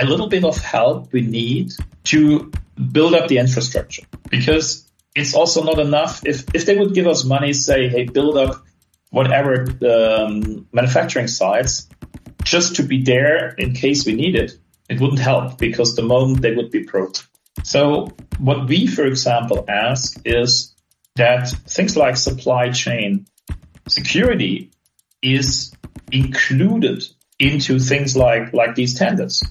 a little bit of help we need to build up the infrastructure because it's also not enough if, if they would give us money, say, hey, build up whatever um, manufacturing sites just to be there in case we need it. It wouldn't help because the moment they would be broke. So what we, for example, ask is that things like supply chain security is included into things like, like these tenders.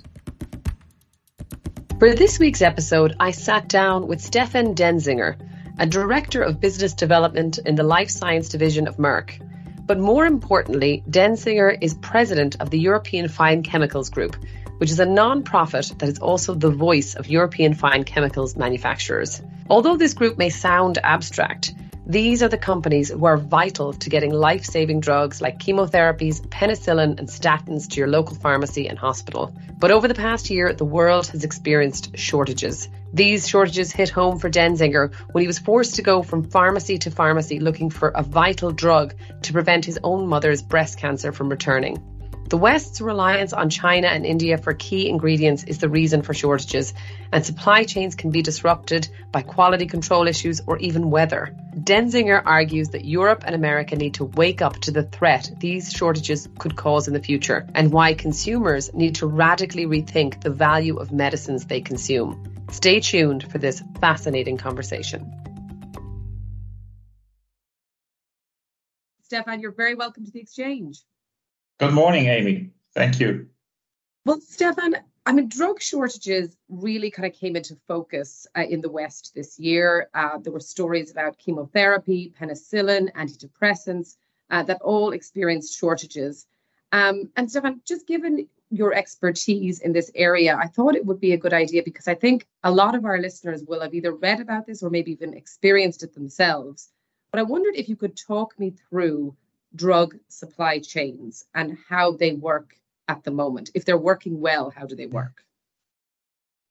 For this week's episode, I sat down with Steffen Denzinger, a director of business development in the life science division of Merck. But more importantly, Denzinger is president of the European Fine Chemicals Group, which is a non-profit that is also the voice of European fine chemicals manufacturers. Although this group may sound abstract, these are the companies who are vital to getting life saving drugs like chemotherapies, penicillin, and statins to your local pharmacy and hospital. But over the past year, the world has experienced shortages. These shortages hit home for Denzinger when he was forced to go from pharmacy to pharmacy looking for a vital drug to prevent his own mother's breast cancer from returning. The West's reliance on China and India for key ingredients is the reason for shortages, and supply chains can be disrupted by quality control issues or even weather. Denzinger argues that Europe and America need to wake up to the threat these shortages could cause in the future, and why consumers need to radically rethink the value of medicines they consume. Stay tuned for this fascinating conversation. Steffen, you're very welcome to the exchange. Good morning, Amy. Thank you. Well, Steffen, I mean, drug shortages really kind of came into focus uh, in the West this year. Uh, there were stories about chemotherapy, penicillin, antidepressants uh, that all experienced shortages. Um, and Steffen, just given your expertise in this area, I thought it would be a good idea because I think a lot of our listeners will have either read about this or maybe even experienced it themselves. But I wondered if you could talk me through drug supply chains and how they work at the moment. If they're working well, how do they work?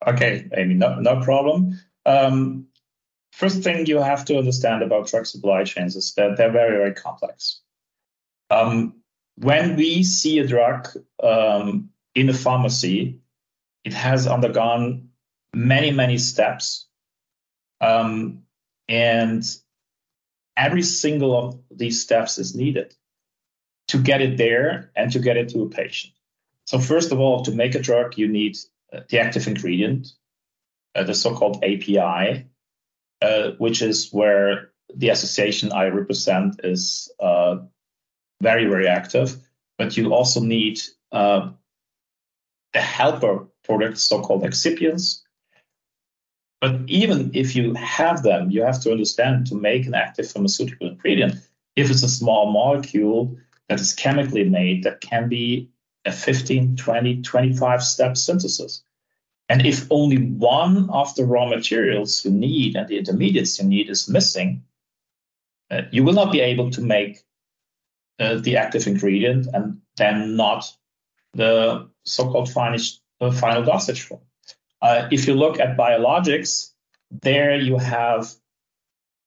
Okay, Amy, no, no problem. Um, first thing you have to understand about drug supply chains is that they're very, very complex. Um, when we see a drug um, in a pharmacy, it has undergone many, many steps. Um, and every single of these steps is needed to get it there and to get it to a patient. So first of all, to make a drug, you need uh, the active ingredient, uh, the so-called API, uh, which is where the association I represent is uh, very, very active. But you also need uh, the helper products, so-called excipients, but even if you have them, you have to understand to make an active pharmaceutical ingredient, if it's a small molecule that is chemically made, that can be a 15, 20, 25 step synthesis. And if only one of the raw materials you need and the intermediates you need is missing, uh, you will not be able to make uh, the active ingredient and then not the so-called finished, uh, final dosage form. Uh, if you look at biologics, there you have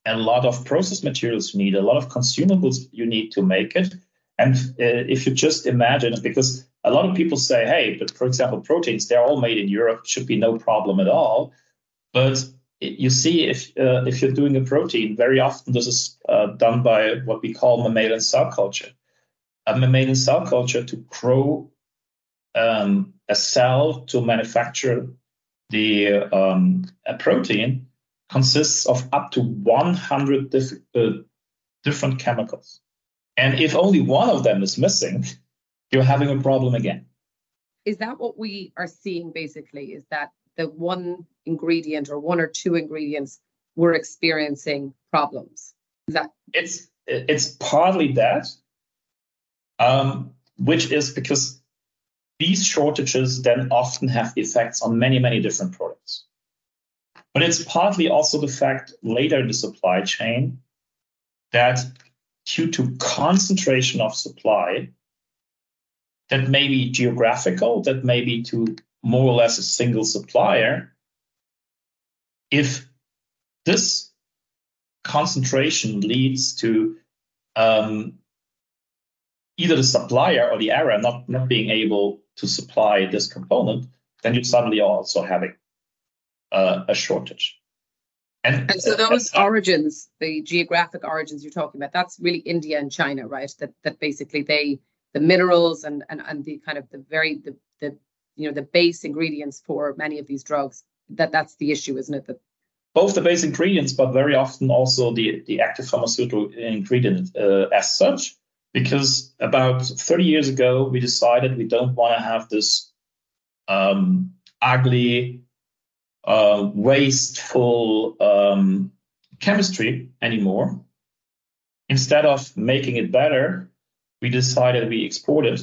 a lot of process materials you need, a lot of consumables you need to make it. And uh, if you just imagine, because a lot of people say, hey, but for example, proteins, they're all made in Europe, should be no problem at all. But you see, if uh, if you're doing a protein, very often this is uh, done by what we call mammalian cell culture. A mammalian cell culture to grow um, a cell to manufacture the um, protein consists of up to 100 uh, different chemicals. And if only one of them is missing, you're having a problem again. Is that what we are seeing basically? Is that the one ingredient or one or two ingredients we're experiencing problems? Is that it's it's partly that, um, which is because these shortages then often have effects on many, many different products. But it's partly also the fact later in the supply chain that due to concentration of supply, that may be geographical, that may be to more or less a single supplier. If this concentration leads to um, either the supplier or the area not, not being able to supply this component, then you suddenly are also having uh, a shortage. And, and so those uh, origins, the geographic origins you're talking about, that's really India and China, right? That that basically they the minerals and and, and the kind of the very the, the you know the base ingredients for many of these drugs. That that's the issue, isn't it? That both the base ingredients, but very often also the the active pharmaceutical ingredient uh, as such. Because about 30 years ago, we decided we don't want to have this um, ugly uh, wasteful um, chemistry anymore. Instead of making it better, we decided we export it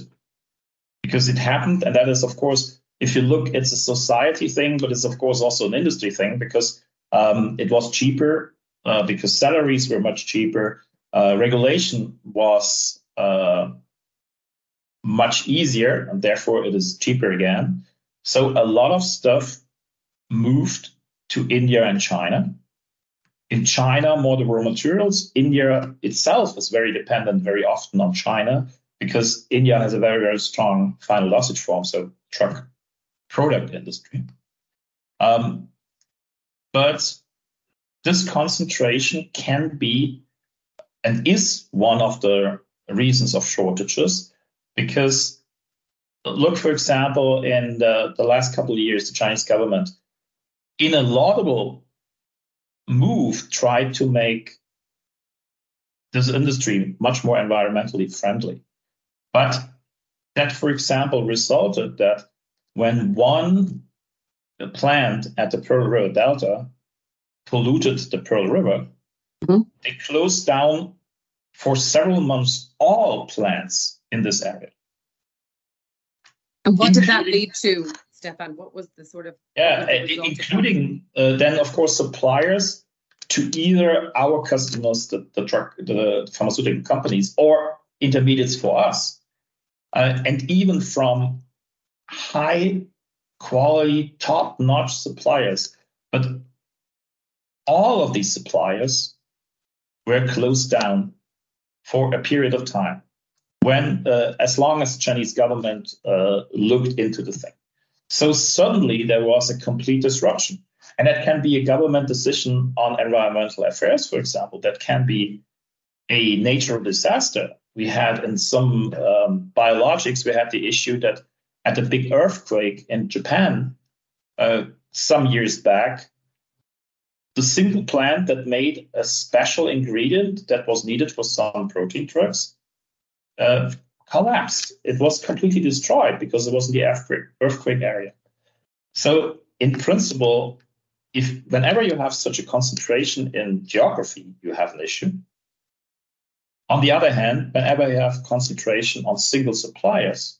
because it happened. And that is, of course, if you look, it's a society thing, but it's, of course, also an industry thing because um, it was cheaper, uh, because salaries were much cheaper. Uh, regulation was uh, much easier, and therefore it is cheaper again. So a lot of stuff moved to India and China. In China, more the raw materials. India itself is very dependent very often on China because India has a very, very strong final dosage form, so truck product industry. Um, but this concentration can be and is one of the reasons of shortages because look, for example, in the, the last couple of years, the Chinese government in a laudable move, tried to make this industry much more environmentally friendly. But that, for example, resulted that when one plant at the Pearl River Delta polluted the Pearl River, mm-hmm. they closed down for several months all plants in this area. And what did that lead to? Steffen? What was the sort of yeah, including uh, then of course suppliers to either our customers, the the truck, the pharmaceutical companies, or intermediates for us, uh, and even from high quality, top notch suppliers. But all of these suppliers were closed down for a period of time when uh, as long as the Chinese government uh, looked into the thing. So suddenly there was a complete disruption. And that can be a government decision on environmental affairs, for example. That can be a natural disaster. We had in some um, biologics, we had the issue that at a big earthquake in Japan uh, some years back, the single plant that made a special ingredient that was needed for some protein drugs uh, collapsed. It was completely destroyed because it was in the earthquake, earthquake area. So, in principle, if whenever you have such a concentration in geography, you have an issue. On the other hand, whenever you have concentration on single suppliers,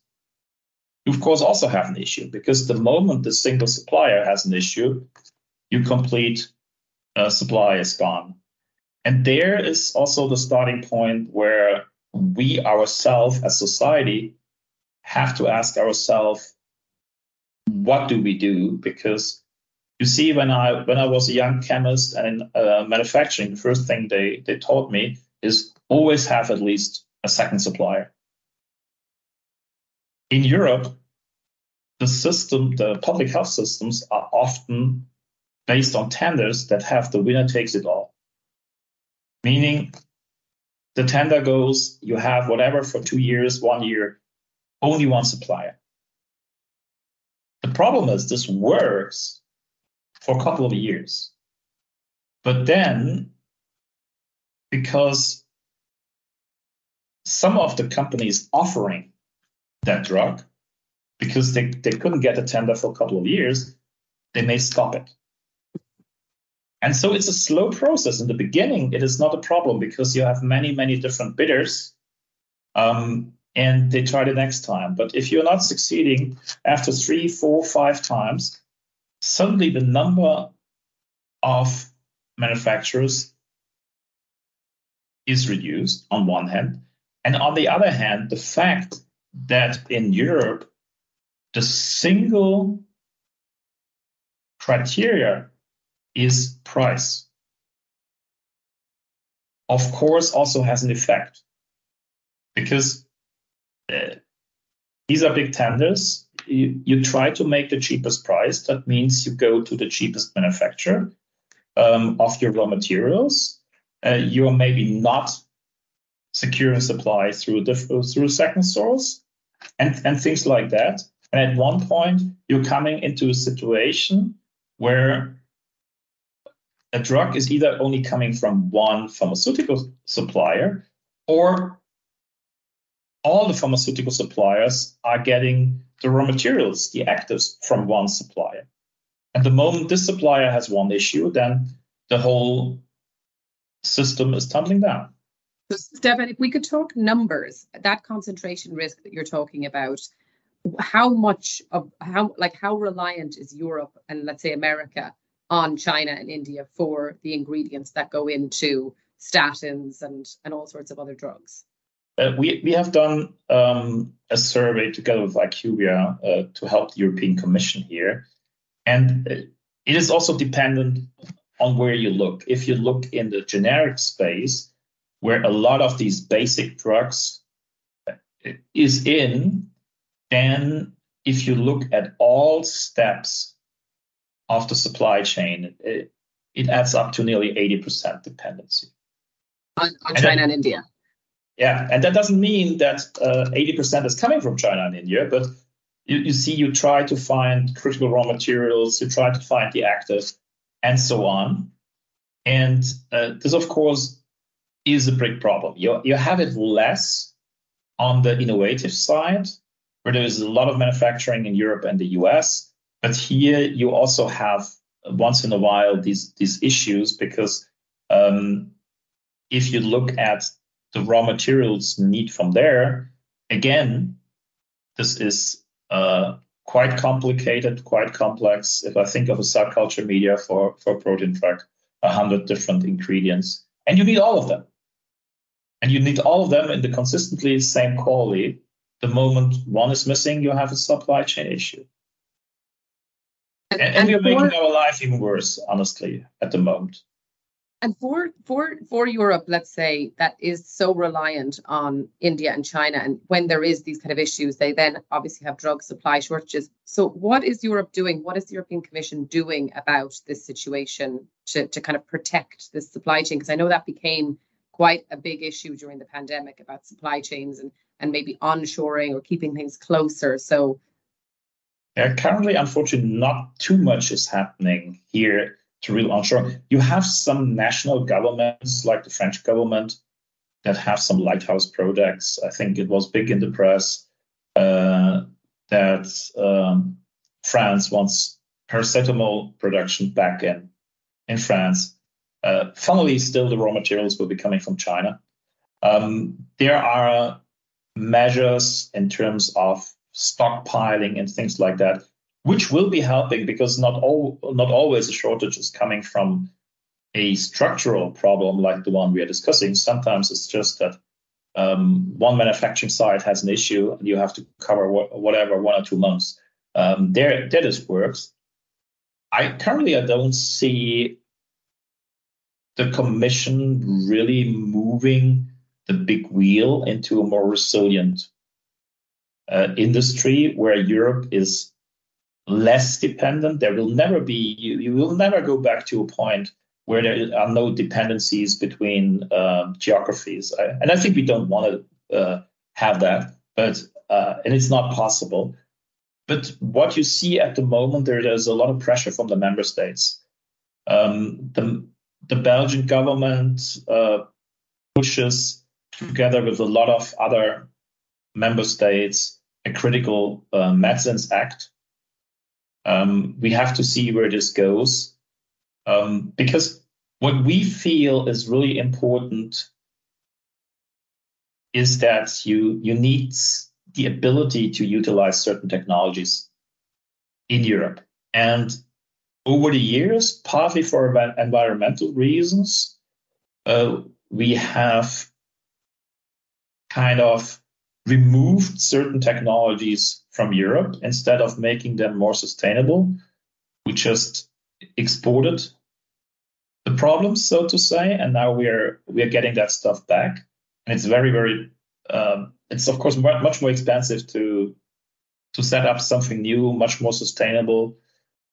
you of course also have an issue because the moment the single supplier has an issue, you complete uh, supply is gone. And there is also the starting point where we ourselves as society have to ask ourselves what do we do because you see when i when i was a young chemist and in uh, manufacturing the first thing they they taught me is always have at least a second supplier in europe the system the public health systems are often based on tenders that have the winner takes it all meaning the tender goes, you have whatever for two years, one year, only one supplier. The problem is this works for a couple of years. But then, because some of the companies offering that drug, because they, they couldn't get a tender for a couple of years, they may stop it. And so it's a slow process. In the beginning, it is not a problem because you have many, many different bidders um, and they try the next time. But if you're not succeeding after three, four, five times, suddenly the number of manufacturers is reduced on one hand. And on the other hand, the fact that in Europe, the single criteria is price. Of course, also has an effect because uh, these are big tenders. You, you, try to make the cheapest price. That means you go to the cheapest manufacturer um, of your raw materials. Uh, you are maybe not securing supply through through second source and, and things like that. And at one point, you're coming into a situation where a drug is either only coming from one pharmaceutical supplier or all the pharmaceutical suppliers are getting the raw materials, the actives from one supplier. And the moment this supplier has one issue, then the whole system is tumbling down. So, Steffen, if we could talk numbers, that concentration risk that you're talking about, how much of how like how reliant is Europe and let's say America on China and India for the ingredients that go into statins and and all sorts of other drugs? Uh, we, we have done um, a survey together with IQVIA uh, to help the European Commission here. And uh, it is also dependent on where you look. If you look in the generic space, where a lot of these basic drugs uh, is in, then if you look at all steps of the supply chain, it, it adds up to nearly 80% dependency. On, on China and, and India. Yeah, and that doesn't mean that uh, 80% is coming from China and India, but you, you, see, you try to find critical raw materials, you try to find the active, and so on. And uh, this, of course, is a big problem. You, you have it less on the innovative side, where there is a lot of manufacturing in Europe and the US. But here you also have once in a while these, these issues because um, if you look at the raw materials need from there. Again, this is uh, quite complicated, quite complex. If I think of a cell culture media for, for protein track, a hundred different ingredients, and you need all of them. And you need all of them in the consistently same quality. The moment one is missing, you have a supply chain issue. And, and, and we're making our life even worse, honestly, at the moment and for for for Europe, let's say that is so reliant on India and China, and when there is these kind of issues, they then obviously have drug supply shortages. So, what is Europe doing? What is the European Commission doing about this situation to to kind of protect this supply chain? Because I know that became quite a big issue during the pandemic about supply chains and and maybe onshoring or keeping things closer. So, yeah, currently, unfortunately, not too much is happening here to real onshore. You have some national governments, like the French government, that have some lighthouse projects. I think it was big in the press uh, that um, France wants paracetamol production back in in France. Uh, funnily, still the raw materials will be coming from China. Um, there are measures in terms of stockpiling and things like that which will be helping because not all not always a shortage is coming from a structural problem like the one we are discussing. Sometimes it's just that um, one manufacturing site has an issue and you have to cover wh- whatever one or two months. Um, there, that is works. I currently I don't see the commission really moving the big wheel into a more resilient uh, industry where Europe is less dependent. There will never be, you, you will never go back to a point where there are no dependencies between uh, geographies. I, and I think we don't want to uh, have that, but uh, and it's not possible. But what you see at the moment, there, there's a lot of pressure from the member states. Um, the, the Belgian government uh, pushes together with a lot of other member states, a critical uh, medicines act. Um, we have to see where this goes um, because what we feel is really important is that you you need the ability to utilize certain technologies in Europe. And over the years, partly for environmental reasons, uh, we have kind of removed certain technologies from Europe instead of making them more sustainable. We just exported the problems, so to say, and now we are we are getting that stuff back, and it's very very um, it's of course much more expensive to to set up something new, much more sustainable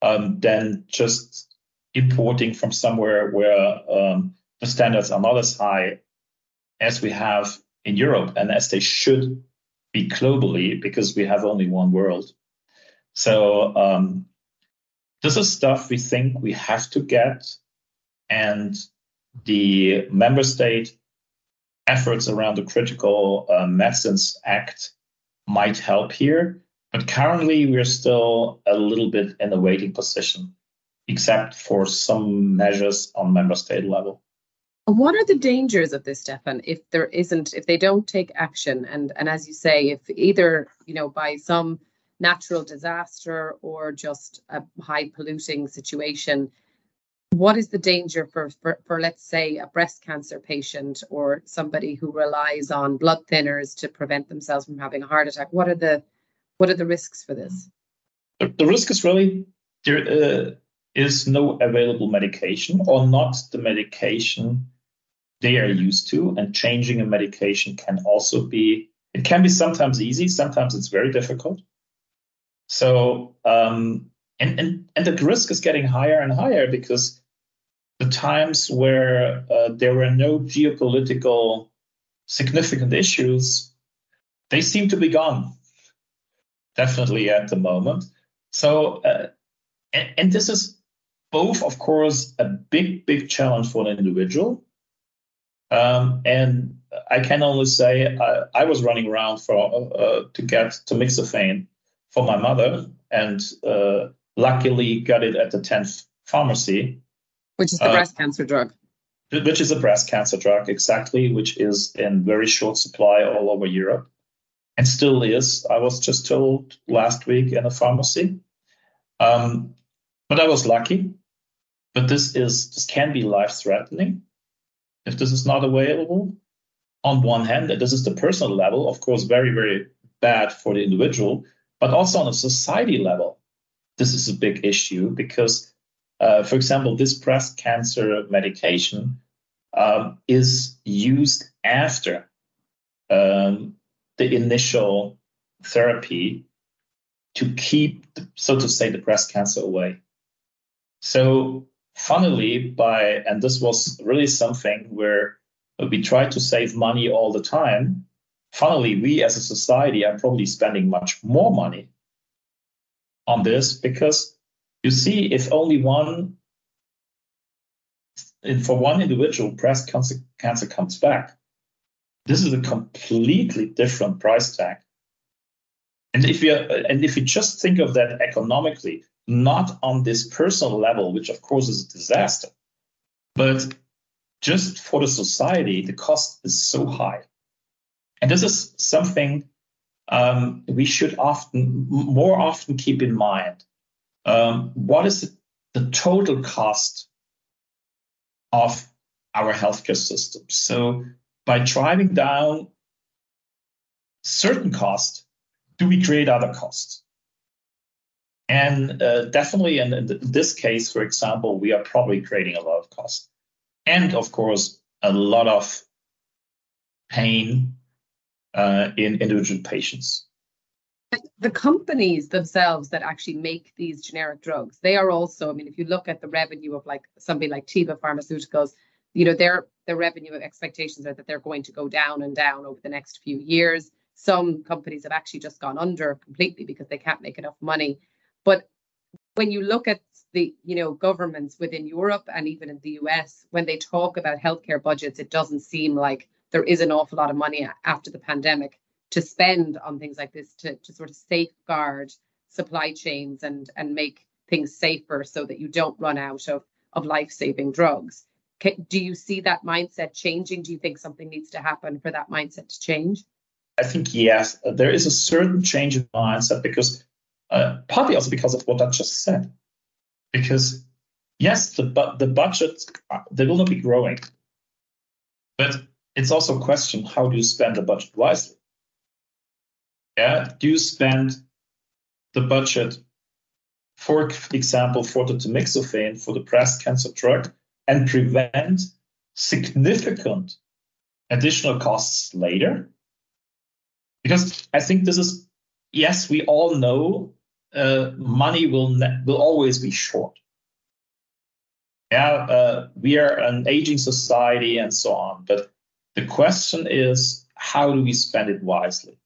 um, than just importing from somewhere where um, the standards are not as high as we have in Europe and as they should be globally because we have only one world. So um, this is stuff we think we have to get, and the member state efforts around the Critical uh, Medicines Act might help here. But currently, we're still a little bit in a waiting position, except for some measures on member state level. What are the dangers of this, Steffen, if there isn't, if they don't take action? And, and as you say, if either, you know, by some natural disaster or just a high polluting situation, what is the danger for, for, for, let's say, a breast cancer patient or somebody who relies on blood thinners to prevent themselves from having a heart attack? What are the what are the risks for this? The, the risk is really there uh, is no available medication or not the medication they are used to, and changing a medication can also be it can be sometimes easy, sometimes it's very difficult. So um, and, and and the risk is getting higher and higher because the times where uh, there were no geopolitical significant issues, they seem to be gone. Definitely at the moment. So, uh, and, and, this is both, of course, a big, big challenge for an individual. Um, and I can only say I, I was running around for uh, to get tamoxifen for my mother, and uh, luckily got it at the 10th pharmacy which is the uh, breast cancer drug. Which is a breast cancer drug, exactly, which is in very short supply all over Europe and still is. I was just told last week in a pharmacy. Um, but I was lucky. But this is this can be life threatening if this is not available. On one hand, this is the personal level, of course, very, very bad for the individual, but also on a society level, this is a big issue because uh, for example, this breast cancer medication um, is used after um, the initial therapy to keep, so to say, the breast cancer away. So, funnily, by and this was really something where we try to save money all the time. Funnily, we as a society are probably spending much more money on this because you see, if only one, for one individual, breast cancer, cancer comes back, this is a completely different price tag. And if you and if you just think of that economically, not on this personal level, which of course is a disaster, but just for the society, the cost is so high. And this is something um, we should often, more often, keep in mind um, what is the total cost of our healthcare system? So by driving down certain costs, do we create other costs? And uh, definitely in, in, this case, for example, we are probably creating a lot of cost. And of course, a lot of pain uh, in individual patients the companies themselves that actually make these generic drugs, they are also, I mean, if you look at the revenue of like somebody like Teva Pharmaceuticals, you know, their their revenue expectations are that they're going to go down and down over the next few years. Some companies have actually just gone under completely because they can't make enough money. But when you look at the you know governments within Europe and even in the US, when they talk about healthcare budgets, it doesn't seem like there is an awful lot of money after the pandemic to spend on things like this to, to sort of safeguard supply chains and and make things safer so that you don't run out of of life-saving drugs. do you see that mindset changing? Do you think something needs to happen for that mindset to change? I think yes, there is a certain change in mindset because uh, partly also because of what I just said. Because yes, the bu- the budget uh, they will not be growing, but it's also a question how do you spend the budget wisely? Yeah, do you spend the budget, for example, for the tamoxifen for the breast cancer drug and prevent significant additional costs later? Because I think this is yes, we all know uh, money will ne- will always be short. Yeah, uh, we are an aging society and so on, but the question is how do we spend it wisely?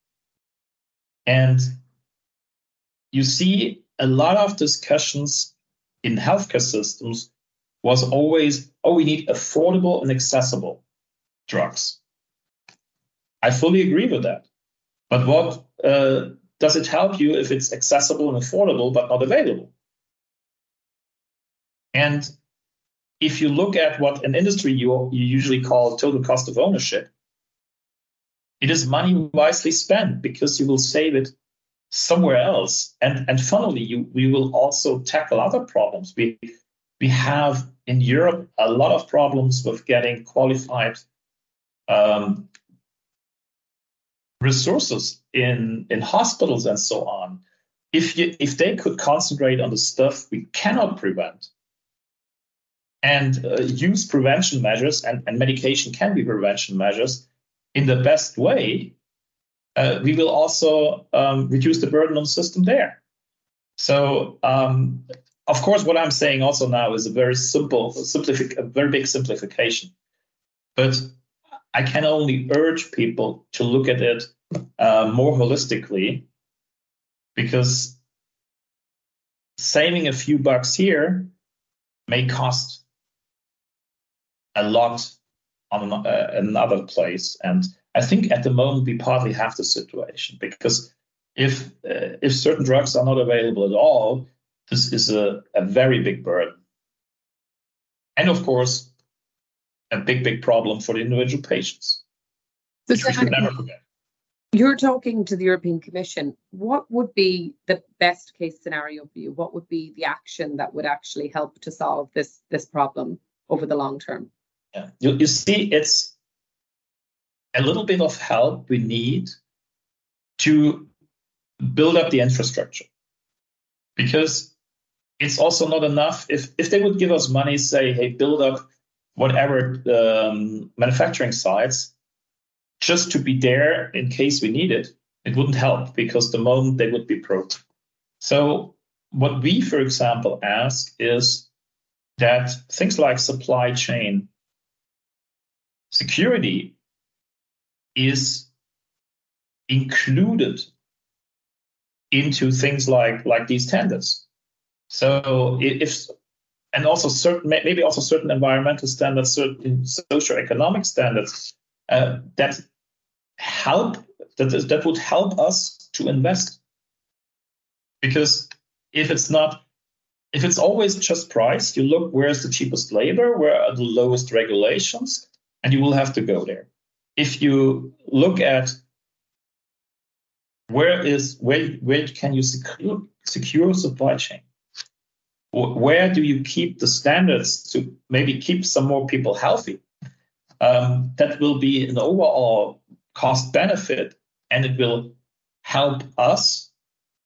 And you see a lot of discussions in healthcare systems was always, oh, we need affordable and accessible drugs. I fully agree with that. But what uh, does it help you if it's accessible and affordable but not available? And if you look at what an industry you, you usually call total cost of ownership, it is money wisely spent because you will save it somewhere else. And, and funnily, you, we will also tackle other problems. We, we have in Europe a lot of problems with getting qualified um, resources in in hospitals and so on if you if they could concentrate on the stuff we cannot prevent and uh, use prevention measures and, and medication can be prevention measures in the best way uh, we will also um, reduce the burden on the system there. So um, of course what i'm saying also now is a very simple simplific a very big simplification. But I can only urge people to look at it uh, more holistically because saving a few bucks here may cost a lot on uh, another place. And I think at the moment we partly have the situation because if uh, if certain drugs are not available at all, this is a, a very big burden. And of course, a big, big problem for the individual patients. So which we should never forget. You're talking to the European Commission. What would be the best case scenario for you? What would be the action that would actually help to solve this this problem over the long term? Yeah, you, you see, it's a little bit of help we need to build up the infrastructure because it's also not enough if if they would give us money say hey build up whatever um, manufacturing sites just to be there in case we need it, it wouldn't help because the moment they would be broke. So what we, for example, ask is that things like supply chain security is included into things like like these tenders. So if and also certain maybe also certain environmental standards, certain socio-economic standards uh, that help that that would help us to invest. Because if it's not if it's always just price, you look where's the cheapest labor, where are the lowest regulations, and you will have to go there. If you look at where is where where can you secure secure supply chain? Where do you keep the standards to maybe keep some more people healthy? Um, that will be an overall cost benefit and it will help us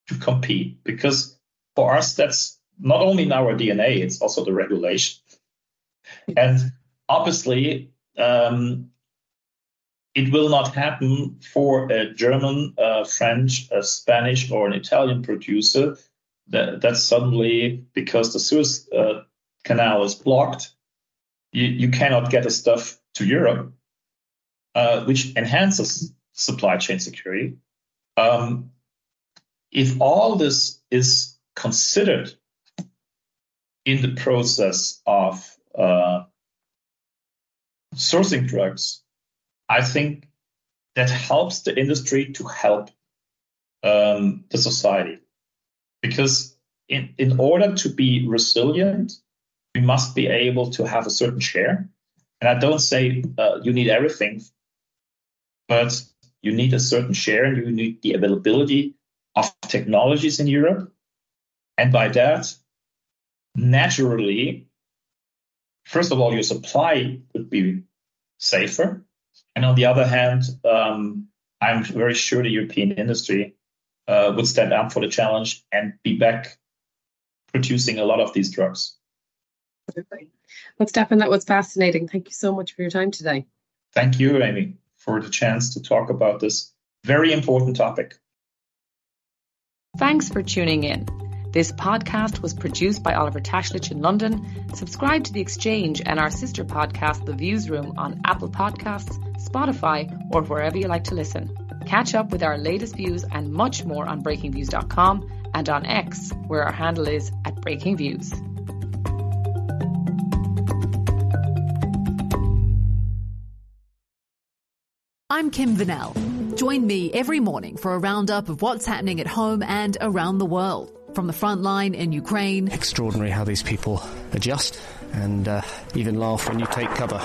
to compete because for us, that's not only in our DNA, it's also the regulation. And obviously, um, it will not happen for a German, uh, French, a Spanish, or an Italian producer that, that suddenly, because the Suez uh, Canal is blocked, you, you cannot get the stuff to Europe, uh, which enhances supply chain security. Um, if all this is considered in the process of uh, sourcing drugs, I think that helps the industry to help um, the society. Because in, in order to be resilient, we must be able to have a certain share. And I don't say uh, you need everything, but you need a certain share and you need the availability of technologies in Europe. And by that, naturally, first of all, your supply would be safer. And on the other hand, um, I'm very sure the European industry uh, would stand up for the challenge and be back producing a lot of these drugs. Well, Steffen, that was fascinating. Thank you so much for your time today. Thank you, Amy, for the chance to talk about this very important topic. Thanks for tuning in. This podcast was produced by Oliver Tashlich in London. Subscribe to The Exchange and our sister podcast, The Viewsroom, on Apple Podcasts, Spotify, or wherever you like to listen. Catch up with our latest views and much more on breakingviews.com and on X, where our handle is at Breakingviews. I'm Kim Vanell. Join me every morning for a roundup of what's happening at home and around the world. From the front line in Ukraine. Extraordinary how these people adjust and uh, even laugh when you take cover.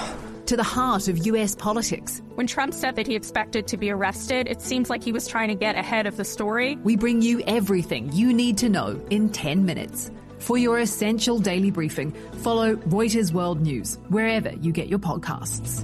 To the heart of US politics. When Trump said that he expected to be arrested, it seems like he was trying to get ahead of the story. We bring you everything you need to know in 10 minutes. For your essential daily briefing, follow Reuters World News wherever you get your podcasts.